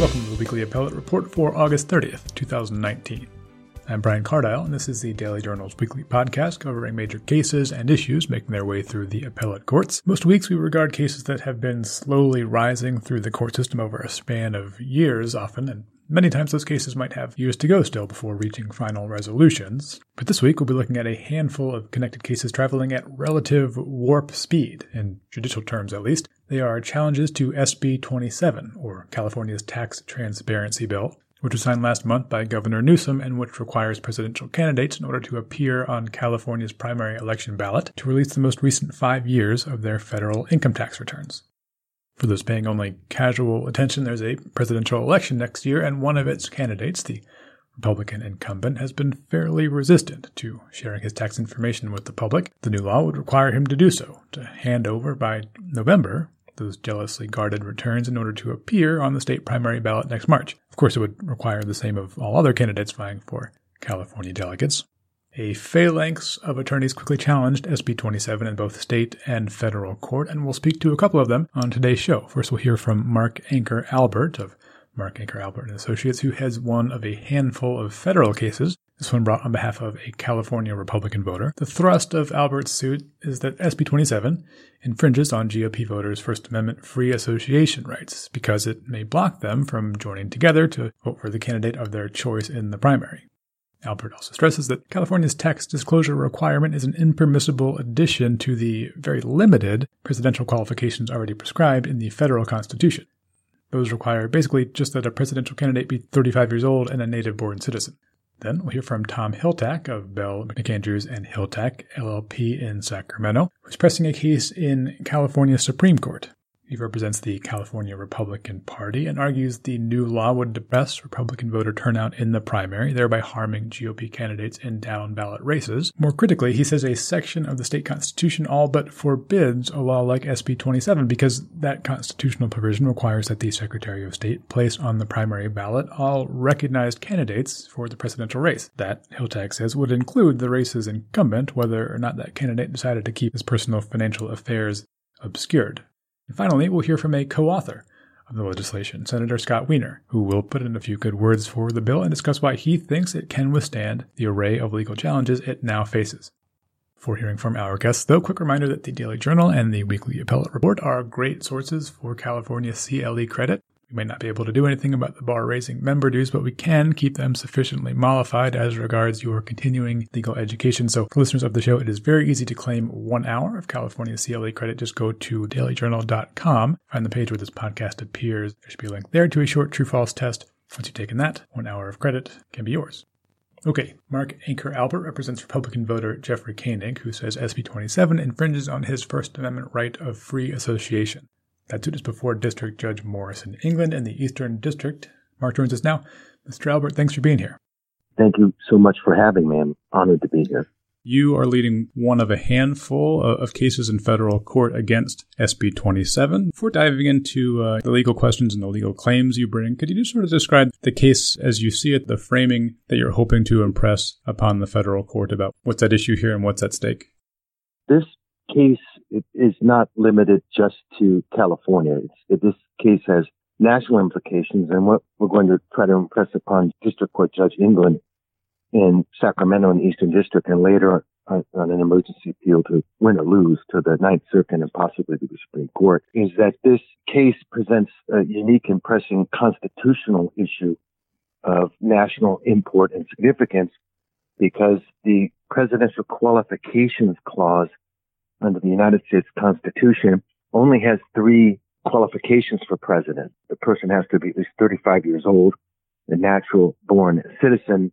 Welcome to the Weekly Appellate Report for August 30th, 2019. I'm Brian Cardile, and this is the Daily Journal's weekly podcast covering major cases and issues making their way through the appellate courts. Most weeks we regard cases that have been slowly rising through the court system over a span of years, often, and Many times those cases might have years to go still before reaching final resolutions. But this week we'll be looking at a handful of connected cases traveling at relative warp speed, in judicial terms at least. They are challenges to SB 27, or California's Tax Transparency Bill, which was signed last month by Governor Newsom and which requires presidential candidates in order to appear on California's primary election ballot to release the most recent five years of their federal income tax returns. For those paying only casual attention, there's a presidential election next year, and one of its candidates, the Republican incumbent, has been fairly resistant to sharing his tax information with the public. The new law would require him to do so, to hand over by November those jealously guarded returns in order to appear on the state primary ballot next March. Of course, it would require the same of all other candidates vying for California delegates. A phalanx of attorneys quickly challenged SB 27 in both state and federal court, and we'll speak to a couple of them on today's show. First, we'll hear from Mark Anchor Albert of Mark Anchor Albert and Associates, who heads one of a handful of federal cases. This one brought on behalf of a California Republican voter. The thrust of Albert's suit is that SB 27 infringes on GOP voters' First Amendment free association rights because it may block them from joining together to vote for the candidate of their choice in the primary. Albert also stresses that California's tax disclosure requirement is an impermissible addition to the very limited presidential qualifications already prescribed in the federal constitution. Those require basically just that a presidential candidate be 35 years old and a native born citizen. Then we'll hear from Tom Hiltachk of Bell, McAndrews, and Hiltachk, LLP in Sacramento, who's pressing a case in California Supreme Court. He represents the California Republican Party and argues the new law would depress Republican voter turnout in the primary, thereby harming GOP candidates in down ballot races. More critically, he says a section of the state constitution all but forbids a law like SB 27 because that constitutional provision requires that the Secretary of State place on the primary ballot all recognized candidates for the presidential race. That, Hiltachk says, would include the race's incumbent, whether or not that candidate decided to keep his personal financial affairs obscured. And finally, we'll hear from a co author of the legislation, Senator Scott Wiener, who will put in a few good words for the bill and discuss why he thinks it can withstand the array of legal challenges it now faces. Before hearing from our guests, though, quick reminder that the Daily Journal and the Weekly Appellate Report are great sources for California CLE credit. We may not be able to do anything about the bar raising member dues, but we can keep them sufficiently mollified as regards your continuing legal education. So, for listeners of the show, it is very easy to claim one hour of California CLE credit. Just go to dailyjournal.com, find the page where this podcast appears. There should be a link there to a short true false test. Once you've taken that, one hour of credit can be yours. Okay, Mark Anchor Albert represents Republican voter Jeffrey Koenig, who says SB 27 infringes on his First Amendment right of free association. That suit is before District Judge Morrison England in the Eastern District. Mark joins us now. Mr. Albert, thanks for being here. Thank you so much for having me. I'm honored to be here. You are leading one of a handful of cases in federal court against SB 27. Before diving into uh, the legal questions and the legal claims you bring, could you just sort of describe the case as you see it, the framing that you're hoping to impress upon the federal court about what's at issue here and what's at stake? This case is not limited just to California. It, this case has national implications, and what we're going to try to impress upon District Court Judge England in Sacramento in the Eastern District, and later on, on an emergency appeal to win or lose to the Ninth Circuit and possibly to the Supreme Court, is that this case presents a unique and pressing constitutional issue of national import and significance because the presidential qualifications clause under the United States Constitution only has three qualifications for president. The person has to be at least 35 years old, a natural born citizen,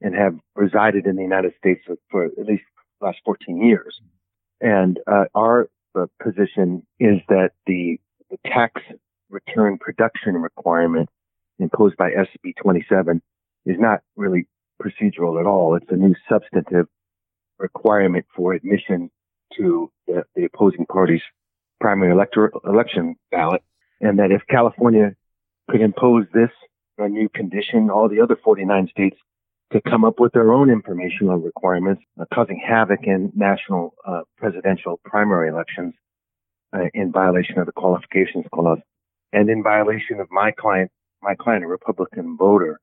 and have resided in the United States for at least the last 14 years. And uh, our uh, position is that the, the tax return production requirement imposed by SB 27 is not really procedural at all. It's a new substantive requirement for admission to the, the opposing party's primary elector, election ballot, and that if California could impose this new condition, all the other 49 states could come up with their own informational requirements, uh, causing havoc in national uh, presidential primary elections uh, in violation of the qualifications clause and in violation of my client my client, a Republican voter,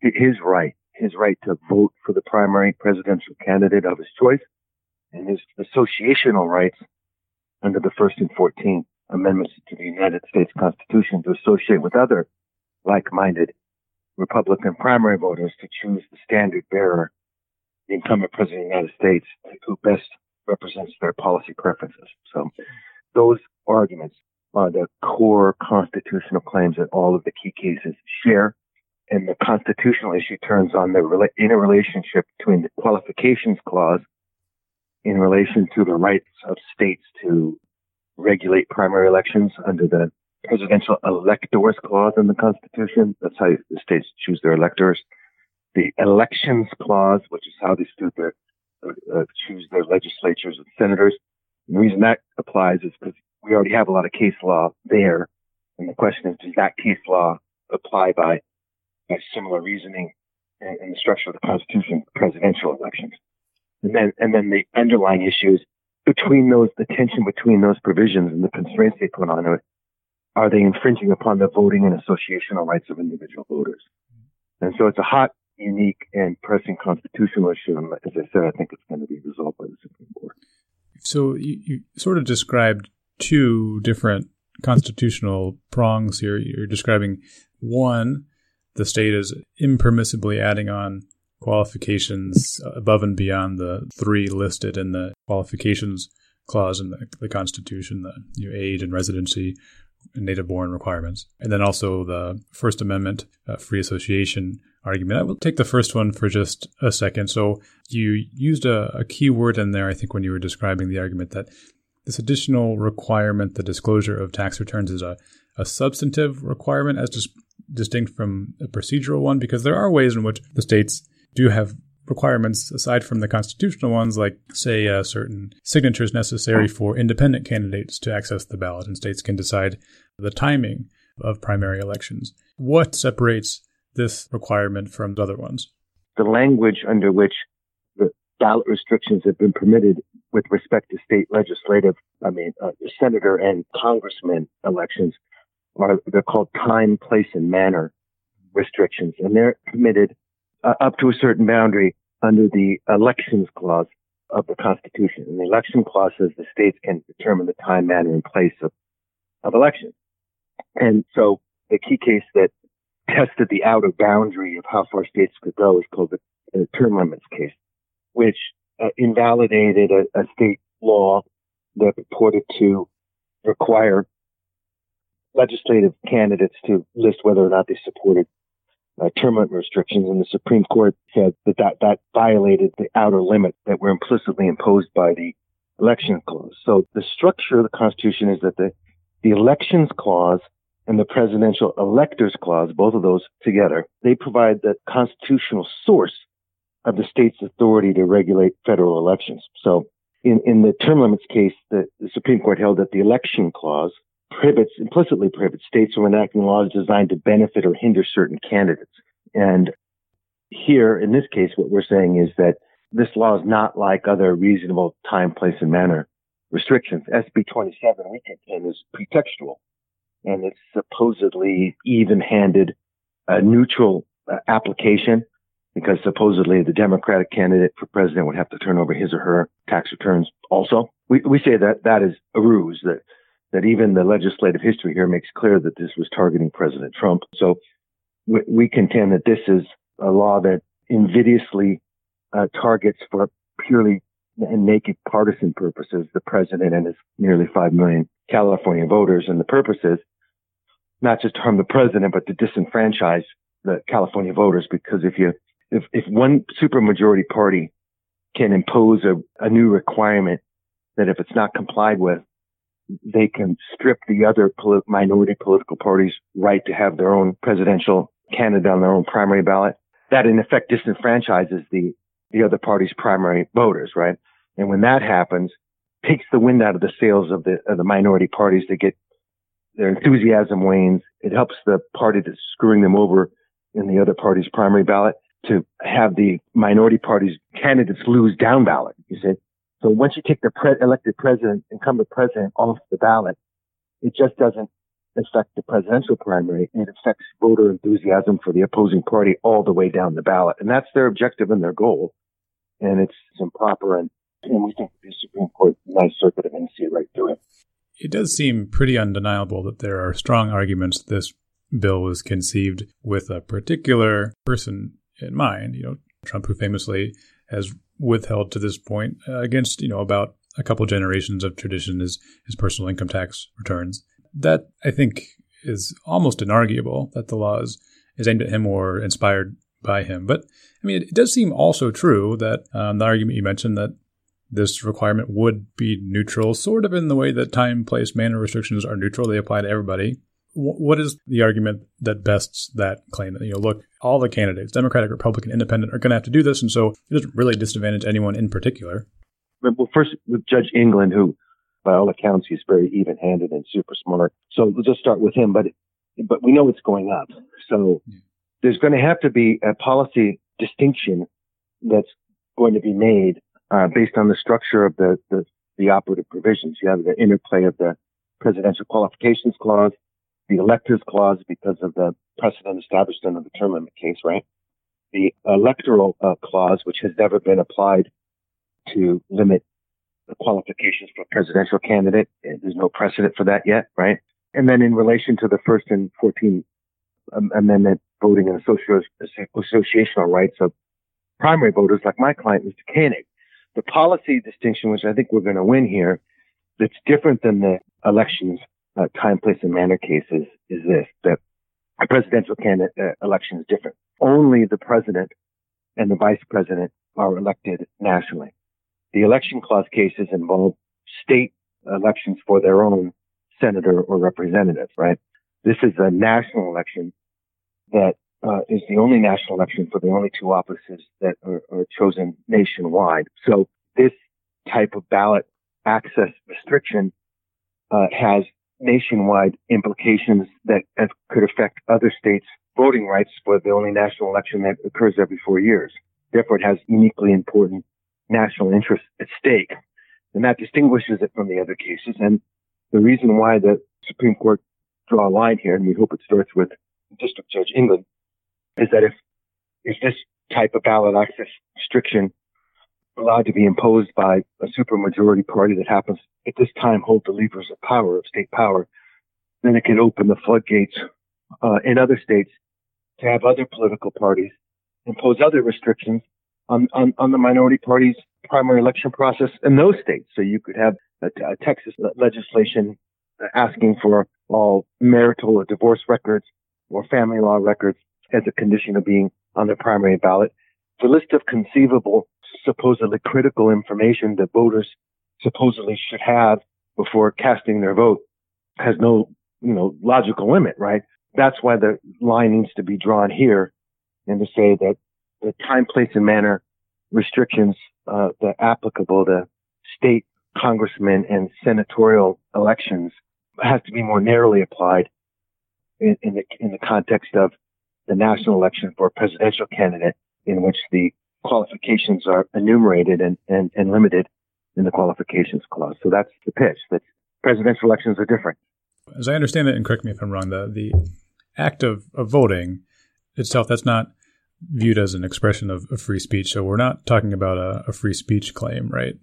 his right, his right to vote for the primary presidential candidate of his choice and his associational rights under the First and Fourteenth Amendments to the United States Constitution to associate with other like-minded Republican primary voters to choose the standard bearer, the incumbent president of the United States, who best represents their policy preferences. So those arguments are the core constitutional claims that all of the key cases share. And the constitutional issue turns on the interrelationship between the qualifications clause in relation to the rights of states to regulate primary elections under the presidential electors clause in the Constitution. That's how the states choose their electors. The elections clause, which is how they their, uh, choose their legislatures and senators. And the reason that applies is because we already have a lot of case law there. And the question is, does that case law apply by, by similar reasoning in, in the structure of the Constitution presidential elections? And then, and then the underlying issues between those, the tension between those provisions and the constraints they put on it, are they infringing upon the voting and associational rights of individual voters? And so it's a hot, unique, and pressing constitutional issue. And as I said, I think it's going to be resolved by the Supreme Court. So you, you sort of described two different constitutional prongs here. You're describing one, the state is impermissibly adding on qualifications above and beyond the three listed in the qualifications clause in the, the Constitution, the you know, age and residency and native born requirements. And then also the First Amendment uh, free association argument. I will take the first one for just a second. So you used a, a key word in there, I think, when you were describing the argument that this additional requirement, the disclosure of tax returns, is a, a substantive requirement as dis- distinct from a procedural one, because there are ways in which the states do have requirements aside from the constitutional ones, like, say, uh, certain signatures necessary for independent candidates to access the ballot, and states can decide the timing of primary elections. What separates this requirement from other ones? The language under which the ballot restrictions have been permitted with respect to state legislative, I mean, uh, senator and congressman elections are, they're called time, place, and manner restrictions. And they're permitted uh, up to a certain boundary under the elections clause of the Constitution. And the election clause says the states can determine the time, manner, and place of, of elections. And so the key case that tested the outer boundary of how far states could go is called the, the term limits case, which uh, invalidated a, a state law that purported to require legislative candidates to list whether or not they supported uh, term limit restrictions, and the Supreme Court said that, that that violated the outer limit that were implicitly imposed by the election clause. So the structure of the Constitution is that the the elections clause and the presidential electors clause, both of those together, they provide the constitutional source of the state's authority to regulate federal elections. So in, in the term limits case, the, the Supreme Court held that the election clause prohibits, implicitly prohibits states from enacting laws designed to benefit or hinder certain candidates. And here, in this case, what we're saying is that this law is not like other reasonable time, place, and manner restrictions. SB 27, we contend, is pretextual. And it's supposedly even-handed, uh, neutral uh, application because supposedly the Democratic candidate for president would have to turn over his or her tax returns also. We, we say that that is a ruse, that, that even the legislative history here makes clear that this was targeting President Trump. So we, we contend that this is a law that invidiously uh, targets for purely and naked partisan purposes the president and his nearly 5 million California voters. And the purpose is not just to harm the president, but to disenfranchise the California voters because if you if, if one supermajority party can impose a, a new requirement that if it's not complied with, they can strip the other polit- minority political parties right to have their own presidential candidate on their own primary ballot. That in effect disenfranchises the, the other party's primary voters, right? And when that happens, takes the wind out of the sails of the, of the minority parties to get their enthusiasm wanes. It helps the party that's screwing them over in the other party's primary ballot to have the minority party's candidates lose down ballot. You see, so once you take the pre- elected president, incumbent president off the ballot, it just doesn't affect the presidential primary. It affects voter enthusiasm for the opposing party all the way down the ballot. And that's their objective and their goal. And it's improper. And, and we think the Supreme Court, Ninth Circuit, are going to see right through it. It does seem pretty undeniable that there are strong arguments this bill was conceived with a particular person in mind. You know, Trump, who famously has withheld to this point uh, against, you know, about a couple generations of tradition is his personal income tax returns. That, I think, is almost inarguable that the law is, is aimed at him or inspired by him. But, I mean, it, it does seem also true that um, the argument you mentioned that this requirement would be neutral, sort of in the way that time, place, manner restrictions are neutral. They apply to everybody. What is the argument that bests that claim? That, you know, look, all the candidates, Democratic, Republican, Independent, are going to have to do this, and so it doesn't really disadvantage anyone in particular. Well, first with Judge England, who, by all accounts, he's very even-handed and super smart. So we'll just start with him. But but we know it's going up. So yeah. there's going to have to be a policy distinction that's going to be made uh, based on the structure of the, the, the operative provisions. You have the interplay of the presidential qualifications clause, the electors clause because of the precedent established under the term limit case, right? The electoral uh, clause, which has never been applied to limit the qualifications for a presidential candidate. There's no precedent for that yet, right? And then in relation to the first and 14th Amendment voting and associational rights of primary voters like my client, Mr. Koenig, the policy distinction, which I think we're going to win here, that's different than the elections, uh, time, place, and manner cases is this, that a presidential candidate uh, election is different. Only the president and the vice president are elected nationally. The election clause cases involve state elections for their own senator or representative, right? This is a national election that uh, is the only national election for the only two offices that are, are chosen nationwide. So this type of ballot access restriction uh, has nationwide implications that could affect other states' voting rights for the only national election that occurs every four years. Therefore, it has uniquely important national interests at stake. And that distinguishes it from the other cases. And the reason why the Supreme Court draw a line here, and we hope it starts with District Judge England, is that if if this type of ballot access restriction allowed to be imposed by a supermajority party that happens at this time hold the levers of power of state power, then it could open the floodgates uh, in other states to have other political parties impose other restrictions on, on, on the minority party's primary election process in those states. So you could have a, a Texas legislation asking for all marital or divorce records or family law records as a condition of being on the primary ballot. The list of conceivable, supposedly critical information that voters supposedly should have before casting their vote has no, you know, logical limit, right? That's why the line needs to be drawn here and to say that the time, place, and manner restrictions uh, that applicable to state congressmen and senatorial elections has to be more narrowly applied in, in, the in the context of the national election for a presidential candidate, in which the qualifications are enumerated and, and, and limited in the qualifications clause. So that's the pitch. That presidential elections are different. As I understand it, and correct me if I'm wrong, the the act of, of voting itself that's not viewed as an expression of, of free speech. So we're not talking about a, a free speech claim, right?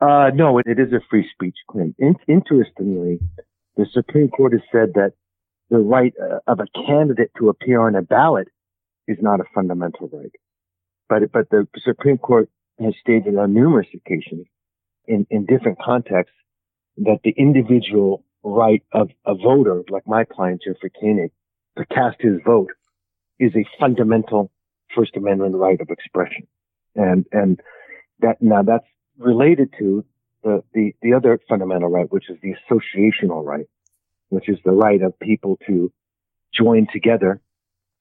Uh, no, it, it is a free speech claim. In, interestingly, the Supreme Court has said that the right uh, of a candidate to appear on a ballot is not a fundamental right. But, but the Supreme Court has stated on numerous occasions in, in different contexts that the individual right of a voter, like my client, Jeffrey Koenig, to cast his vote is a fundamental First Amendment right of expression. And, and that, now that's related to the, the, the other fundamental right, which is the associational right, which is the right of people to join together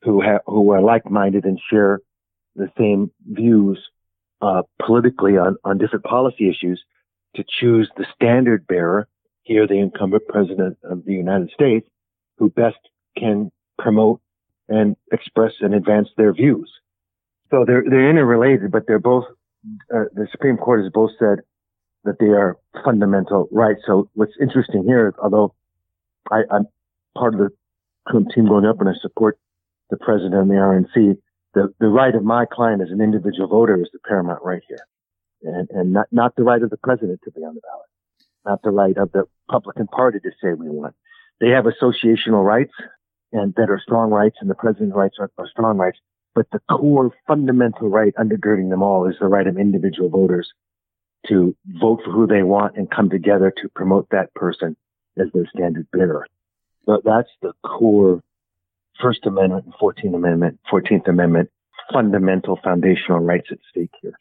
who have, who are like-minded and share the same views, uh, politically on, on different policy issues to choose the standard bearer, here the incumbent president of the United States, who best can promote and express and advance their views. So they're, they're interrelated, but they're both, uh, the Supreme Court has both said that they are fundamental rights. So what's interesting here, although I, I'm, part of the team going up and I support the president and the RNC, the, the right of my client as an individual voter is the paramount right here. And, and not, not the right of the president to be on the ballot, not the right of the Republican Party to say we want. They have associational rights and that are strong rights and the president's rights are, are strong rights. But the core fundamental right undergirding them all is the right of individual voters to vote for who they want and come together to promote that person as their standard bearer. So that's the core First Amendment and 14th Amendment, 14th Amendment fundamental foundational rights at stake here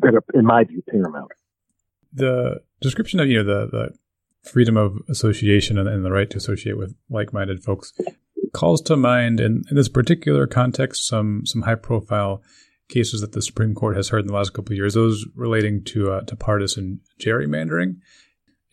that are, in my view, paramount. The description of, you know, the, the freedom of association and, and the right to associate with like-minded folks calls to mind in, in this particular context some some high profile cases that the Supreme Court has heard in the last couple of years, those relating to uh, to partisan gerrymandering.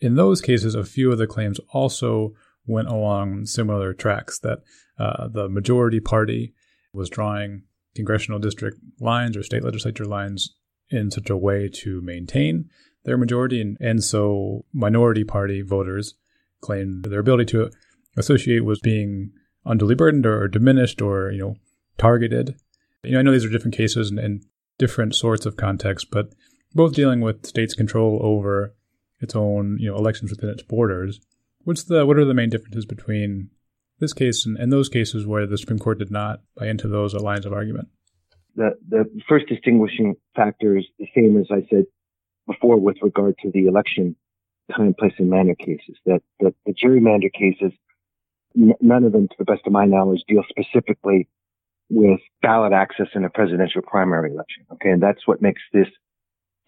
In those cases, a few of the claims also went along similar tracks that uh, the majority party was drawing congressional district lines or state legislature lines in such a way to maintain their majority, and, and so minority party voters claimed their ability to associate was being unduly burdened or, or diminished or you know targeted. You know, I know these are different cases and, and different sorts of contexts, but both dealing with states' control over its own you know elections within its borders. What's the what are the main differences between this case and, and those cases where the Supreme Court did not buy into those lines of argument? The the first distinguishing factor is the same as I said before with regard to the election time, place, and manner cases. That, that the gerrymander cases, n- none of them, to the best of my knowledge, deal specifically with ballot access in a presidential primary election. Okay, and that's what makes this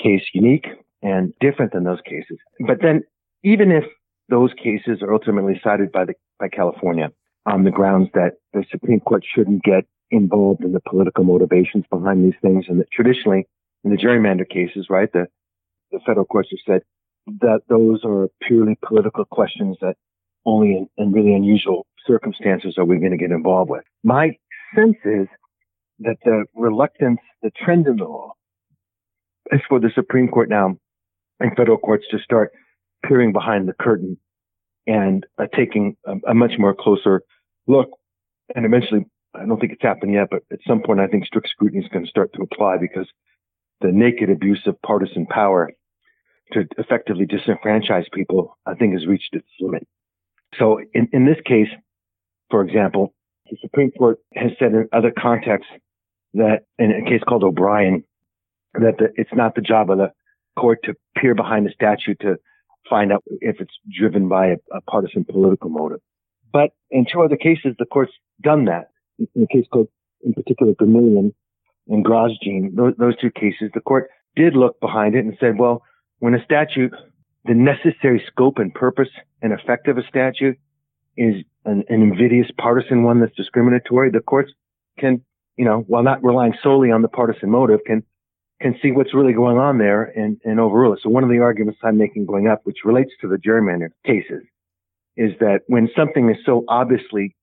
case unique and different than those cases. But then, even if those cases are ultimately cited by the by California on the grounds that the Supreme Court shouldn't get involved in the political motivations behind these things, and that traditionally in the gerrymander cases, right, the the federal courts have said that those are purely political questions that only in, in really unusual circumstances are we going to get involved with. My sense is that the reluctance, the trend in the law is for the Supreme Court now and federal courts to start peering behind the curtain and uh, taking a, a, much more closer look. And eventually, I don't think it's happened yet, but at some point, I think strict scrutiny is going to start to apply because the naked abuse of partisan power to effectively disenfranchise people, I think has reached its limit. So in, in this case, for example, the Supreme Court has said in other contexts that in a case called O'Brien, that the, it's not the job of the court to peer behind the statute to find out if it's driven by a, a partisan political motive. But in two other cases, the court's done that. In a case called, in particular, Gomillion and Grosjean, those, those two cases, the court did look behind it and said, well, when a statute, the necessary scope and purpose and effect of a statute is an, an invidious partisan one that's discriminatory, the courts can, you know, while not relying solely on the partisan motive, can can see what's really going on there and, and overrule it. So one of the arguments I'm making going up, which relates to the gerrymander cases, is that when something is so obviously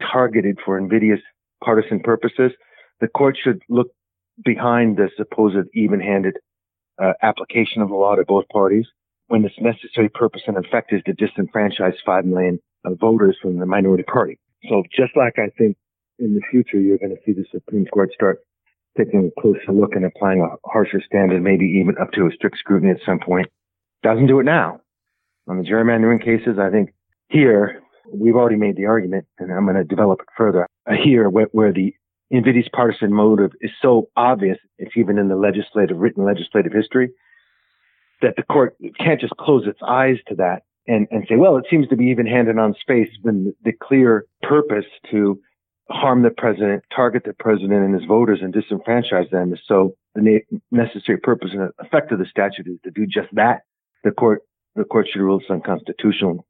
targeted for invidious partisan purposes, the court should look behind the supposed even-handed uh, application of the law to both parties when its necessary purpose and effect is to disenfranchise 5 million uh, voters from the minority party. So just like I think in the future you're going to see the Supreme Court start taking a closer look and applying a harsher standard, maybe even up to a strict scrutiny at some point, doesn't do it now. On the gerrymandering cases, I think here we've already made the argument, and I'm going to develop it further. Uh, here, where, where the invidious partisan motive is so obvious, it's even in the legislative, written legislative history, that the court can't just close its eyes to that and, and say, well, it seems to be even handed on space when the clear purpose to harm the president, target the president and his voters and disenfranchise them. So the necessary purpose and effect of the statute is to do just that. The court, the court should rule it's unconstitutional.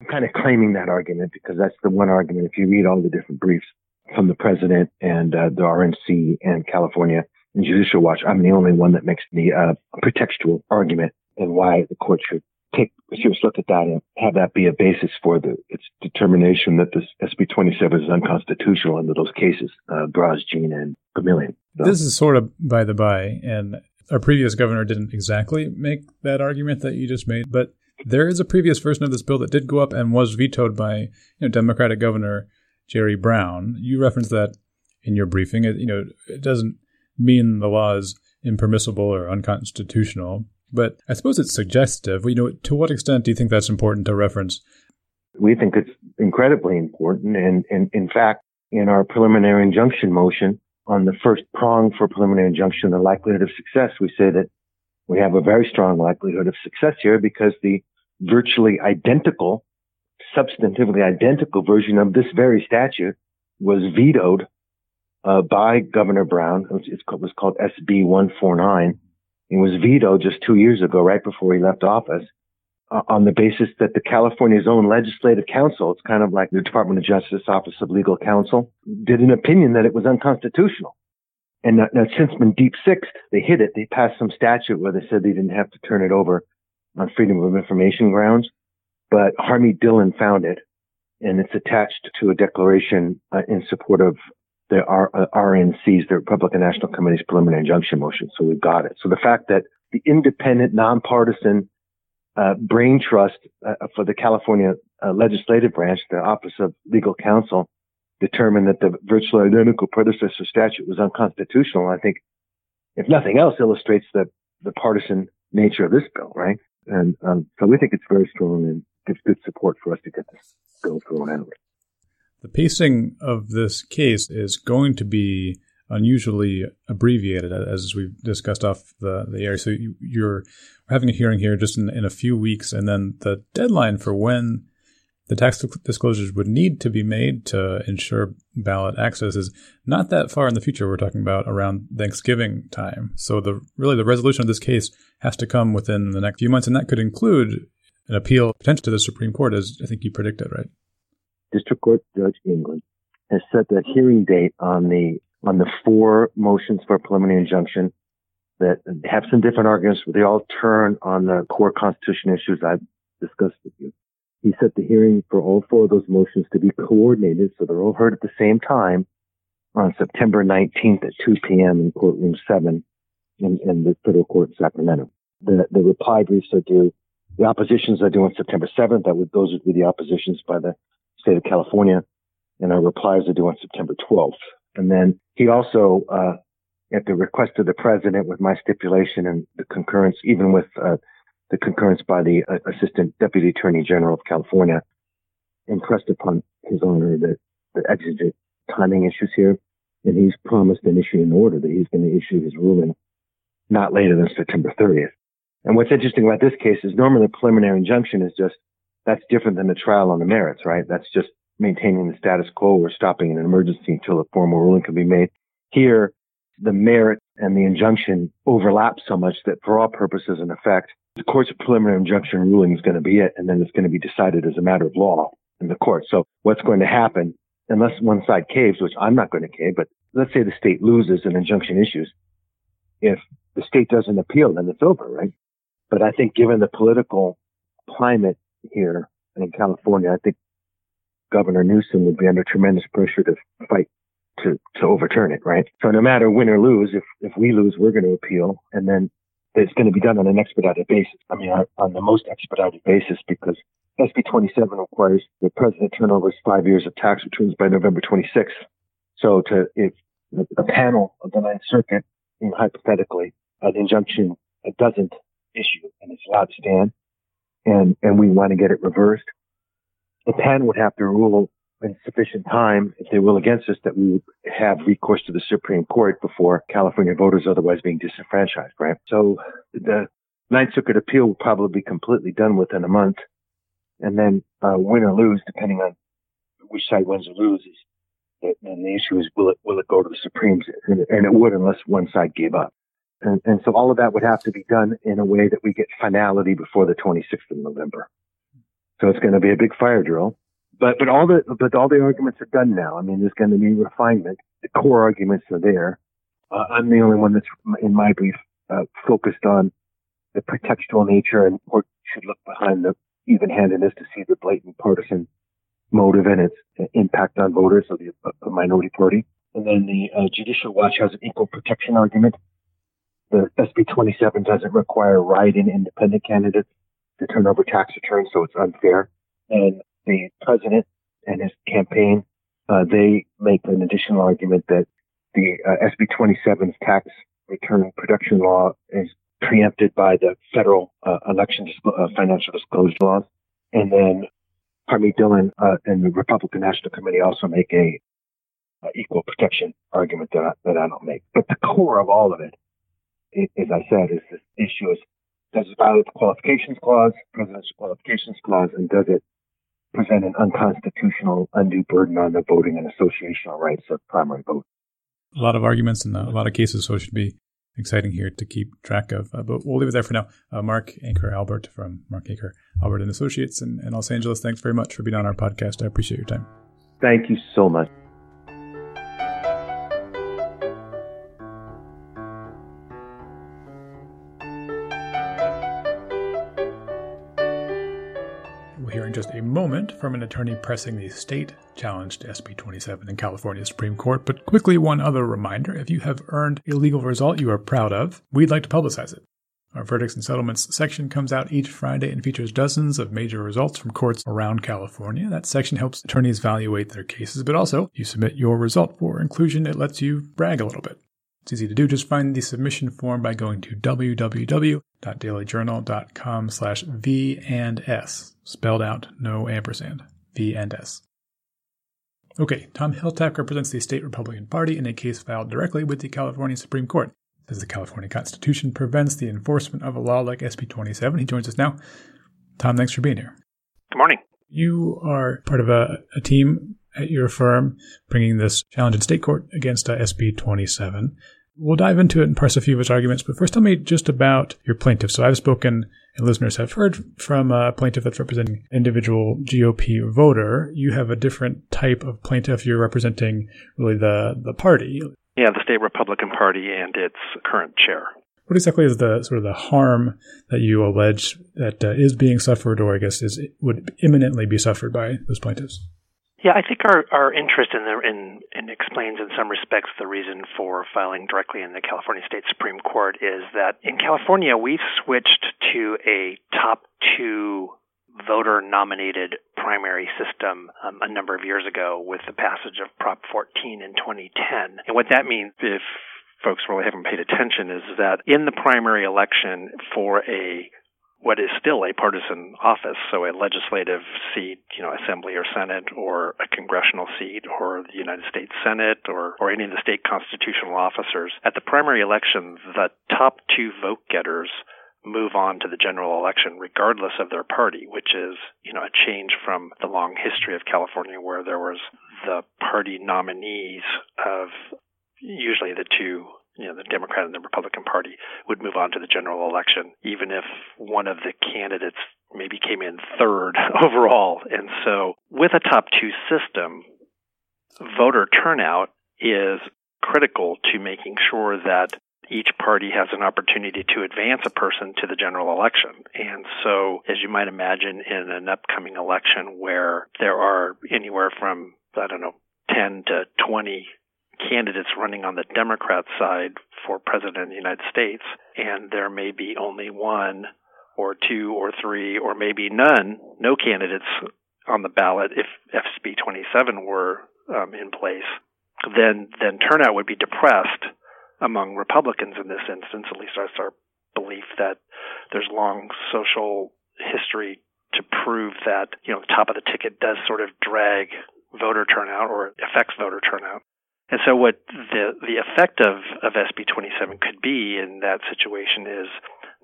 I'm kind of claiming that argument because that's the one argument. If you read all the different briefs, from the president and uh, the RNC and California and Judicial Watch. I'm the only one that makes the uh, pretextual argument and why the court should take serious look at that and have that be a basis for the its determination that this SB 27 is unconstitutional under those cases, uh, Grosjean and Gomillion. So. This is sort of by the by, and our previous governor didn't exactly make that argument that you just made, but There is a previous version of this bill that did go up and was vetoed by you know, Democratic Governor Jerry Brown. You referenced that in your briefing. It, you know, it doesn't mean the law is impermissible or unconstitutional, but I suppose it's suggestive. You know, to what extent do you think that's important to reference? We think it's incredibly important, and, and in fact, in our preliminary injunction motion, on the first prong for preliminary injunction, the likelihood of success, we say that we have a very strong likelihood of success here because the virtually identical, substantively identical version of this very statute was vetoed uh, by Governor Brown. It was called SB 149. It was vetoed just two years ago, right before he left office, uh, on the basis that the California's own legislative counsel, it's kind of like the Department of Justice Office of Legal Counsel, did an opinion that it was unconstitutional. And that, that's since been deep sixed. They hit it. They passed some statute where they said they didn't have to turn it over on freedom of information grounds. But Harmeet Dillon found it and it's attached to a declaration uh, in support of the uh, RNC's, the Republican National Committee's preliminary injunction motion. So we've got it. So the fact that the independent, nonpartisan uh, brain trust uh, for the California uh, legislative branch, the Office of Legal Counsel, determined that the virtually identical predecessor statute was unconstitutional. I think, if nothing else, illustrates the the partisan nature of this bill, right? And um, so we think it's very strong and gives good support for us to get this bill thrown out. The pacing of this case is going to be unusually abbreviated, as we've discussed off the, the air. So you, are having a hearing here just in, in a few weeks, and then the deadline for when the tax disclosures would need to be made to ensure ballot access is not that far in the future. We're talking about around Thanksgiving time. So the really the resolution of this case has to come within the next few months, and that could include an appeal potentially to the Supreme Court, as I think you predicted, right? District Court Judge England has set the hearing date on the on the four motions for preliminary injunction that have some different arguments, but they all turn on the core constitution issues I've discussed with you. He set the hearing for all four of those motions to be coordinated, so they're all heard at the same time on September 19th at 2 p.m. in courtroom 7 in, in the federal court in Sacramento. The, the reply briefs are due, the oppositions are due on September 7th. That would, those would be the oppositions by the state of California, and our replies are due on September 12th. And then he also, uh, at the request of the president, with my stipulation and the concurrence, even with uh, the concurrence by the uh, Assistant Deputy Attorney General of California, impressed upon his honor that the exigent timing issues here, and he's promised and issued an order that he's going to issue his ruling not later than September 30th. And what's interesting about this case is normally the preliminary injunction is just that's different than the trial on the merits, right? That's just maintaining the status quo or stopping an emergency until a formal ruling can be made. Here, the merit and the injunction overlap so much that for all purposes and effect, the court's preliminary injunction ruling is going to be it, and then it's going to be decided as a matter of law in the court. So what's going to happen, unless one side caves, which I'm not going to cave, but let's say the state loses an injunction issues. If the state doesn't appeal, then it's over, right? But I think given the political climate here in California, I think Governor Newsom would be under tremendous pressure to fight to, to overturn it, right? So no matter win or lose, if, if we lose, we're going to appeal and then it's going to be done on an expedited basis. I mean, on the most expedited basis because SB 27 requires the president turn over his five years of tax returns by November 26th. So to, if a panel of the Ninth Circuit, hypothetically, an injunction doesn't issue and it's allowed to stand and, and we want to get it reversed, the pen would have to rule in sufficient time, if they rule against us, that we would have recourse to the Supreme Court before California voters otherwise being disenfranchised, right? So the Ninth Circuit appeal will probably be completely done within a month. And then uh, win or lose, depending on which side wins or loses. And the issue is, will it will it go to the Supremes? And, and it would, unless one side gave up. And, and so all of that would have to be done in a way that we get finality before the 26th of November. So it's going to be a big fire drill but but all the but all the arguments are done now. I mean, there's going to be refinement. The core arguments are there. Uh, I'm the only one that's in my brief uh, focused on the pretextual nature and or should look behind the even-handedness to see the blatant partisan motive and its impact on voters of the uh, minority party. And then the uh, Judicial Watch has an equal protection argument. The SB 27 doesn't require write-in independent candidates to turn over tax returns, so it's unfair. And the president and his campaign, uh, they make an additional argument that the uh, SB 27's tax return production law is preempted by the federal uh, election disclo- uh, financial disclosure laws. And then Harmeet Dillon uh, and the Republican National Committee also make a equal protection argument that I, that I don't make. But the core of all of it, as I said, is this issue is does it violate the qualifications clause, presidential qualifications clause, and does it present an unconstitutional undue burden on the voting and associational rights of primary vote? A lot of arguments and a lot of cases, so it should be exciting here to keep track of. Uh, but we'll leave it there for now. Uh, Mark Anchor Albert from Mark Anchor Albert and Associates in, in Los Angeles. Thanks very much for being on our podcast. I appreciate your time. Thank you so much. A moment from an attorney pressing the state challenge to SB 27 in California Supreme Court. But quickly, one other reminder if you have earned a legal result you are proud of, we'd like to publicize it. Our verdicts and settlements section comes out each Friday and features dozens of major results from courts around California. That section helps attorneys evaluate their cases, but also you submit your result for inclusion. It lets you brag a little bit. It's easy to do. Just find the submission form by going to www.dailyjournal.com slash V and S. Spelled out, no ampersand. V and S. Okay, Tom Hiltachk represents the state Republican Party in a case filed directly with the California Supreme Court. Says the California Constitution prevents the enforcement of a law like SB 27. He joins us now. Tom, thanks for being here. Good morning. You are part of a, a team at your firm bringing this challenge in state court against uh, SB 27. We'll dive into it and parse a few of his arguments, but first tell me just about your plaintiff. So I've spoken, and listeners have heard from a plaintiff that's representing individual GOP voter. You have a different type of plaintiff. You're representing really the, the party. Yeah, the state Republican Party and its current chair. What exactly is the sort of the harm that you allege that uh, is being suffered, or I guess is would imminently be suffered by those plaintiffs? Yeah, I think our, our interest in the in, in explains in some respects the reason for filing directly in the California State Supreme Court is that in California we've switched to a top two voter nominated primary system um, a number of years ago with the passage of Prop 14 in 2010. And what that means, if folks really haven't paid attention, is that in the primary election for a what is still a partisan office, so a legislative seat, you know, assembly or senate, or a congressional seat, or the United States Senate, or, or any of the state constitutional officers. At the primary election, the top two vote getters move on to the general election regardless of their party, which is, you know, a change from the long history of California where there was the party nominees of usually the two you know, the Democrat and the Republican Party would move on to the general election, even if one of the candidates maybe came in third overall. And so, with a top two system, voter turnout is critical to making sure that each party has an opportunity to advance a person to the general election. And so, as you might imagine, in an upcoming election where there are anywhere from, I don't know, 10 to 20 candidates running on the Democrat side for president of the United States, and there may be only one or two or three or maybe none, no candidates on the ballot if SB 27 were um, in place, then then turnout would be depressed among Republicans in this instance. At least that's our belief that there's long social history to prove that you know top of the ticket does sort of drag voter turnout or affects voter turnout. And so what the the effect of, of SB 27 could be in that situation is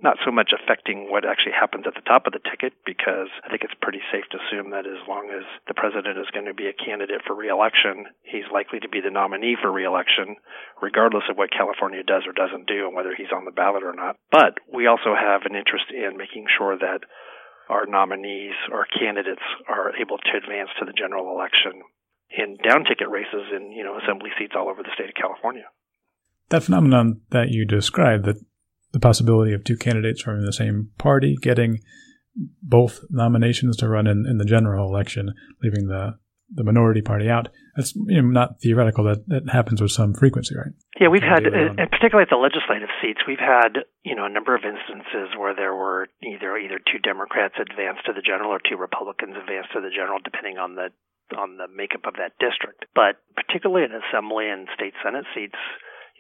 not so much affecting what actually happens at the top of the ticket, because I think it's pretty safe to assume that as long as the president is going to be a candidate for reelection, he's likely to be the nominee for reelection, regardless of what California does or doesn't do and whether he's on the ballot or not. But we also have an interest in making sure that our nominees or candidates are able to advance to the general election in down ticket races in you know assembly seats all over the state of California. That phenomenon that you described, that the possibility of two candidates from the same party getting both nominations to run in, in the general election, leaving the, the minority party out, that's you know, not theoretical. That that happens with some frequency, right? Yeah, we've had, uh, particularly at the legislative seats, we've had you know a number of instances where there were either either two Democrats advanced to the general or two Republicans advanced to the general, depending on the on the makeup of that district. But particularly in assembly and state senate seats,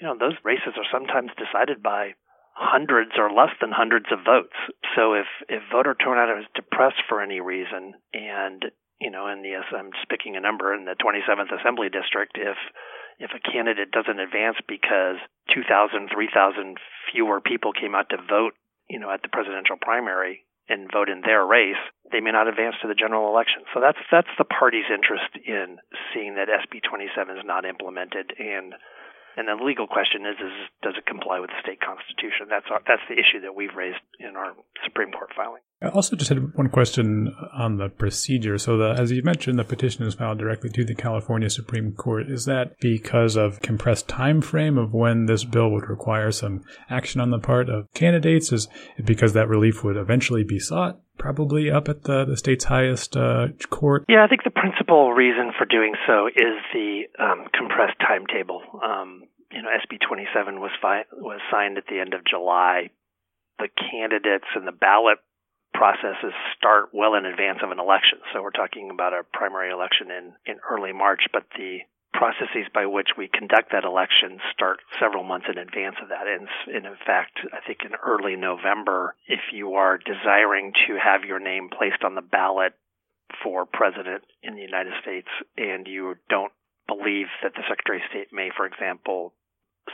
you know, those races are sometimes decided by hundreds or less than hundreds of votes. So if if voter turnout is depressed for any reason, and you know, in the I'm just picking a number in the 27th Assembly District, if if a candidate doesn't advance because 2,000, 3,000 fewer people came out to vote, you know, at the presidential primary and vote in their race, they may not advance to the general election. So that's that's the party's interest in seeing that SB 27 is not implemented and and the legal question is, is does it comply with the state constitution? That's our, that's the issue that we've raised in our Supreme Court filing. I also just had one question on the procedure. So, the, as you mentioned, the petition is filed directly to the California Supreme Court. Is that because of compressed time frame of when this bill would require some action on the part of candidates? Is it because that relief would eventually be sought? Probably up at the, the state's highest uh, court. Yeah, I think the principal reason for doing so is the um, compressed timetable. Um, you know, SB 27 was fi- was signed at the end of July. The candidates and the ballot processes start well in advance of an election. So we're talking about a primary election in, in early March, but the processes by which we conduct that election start several months in advance of that. And, and, in fact, I think in early November, if you are desiring to have your name placed on the ballot for president in the United States and you don't believe that the Secretary of State may, for example,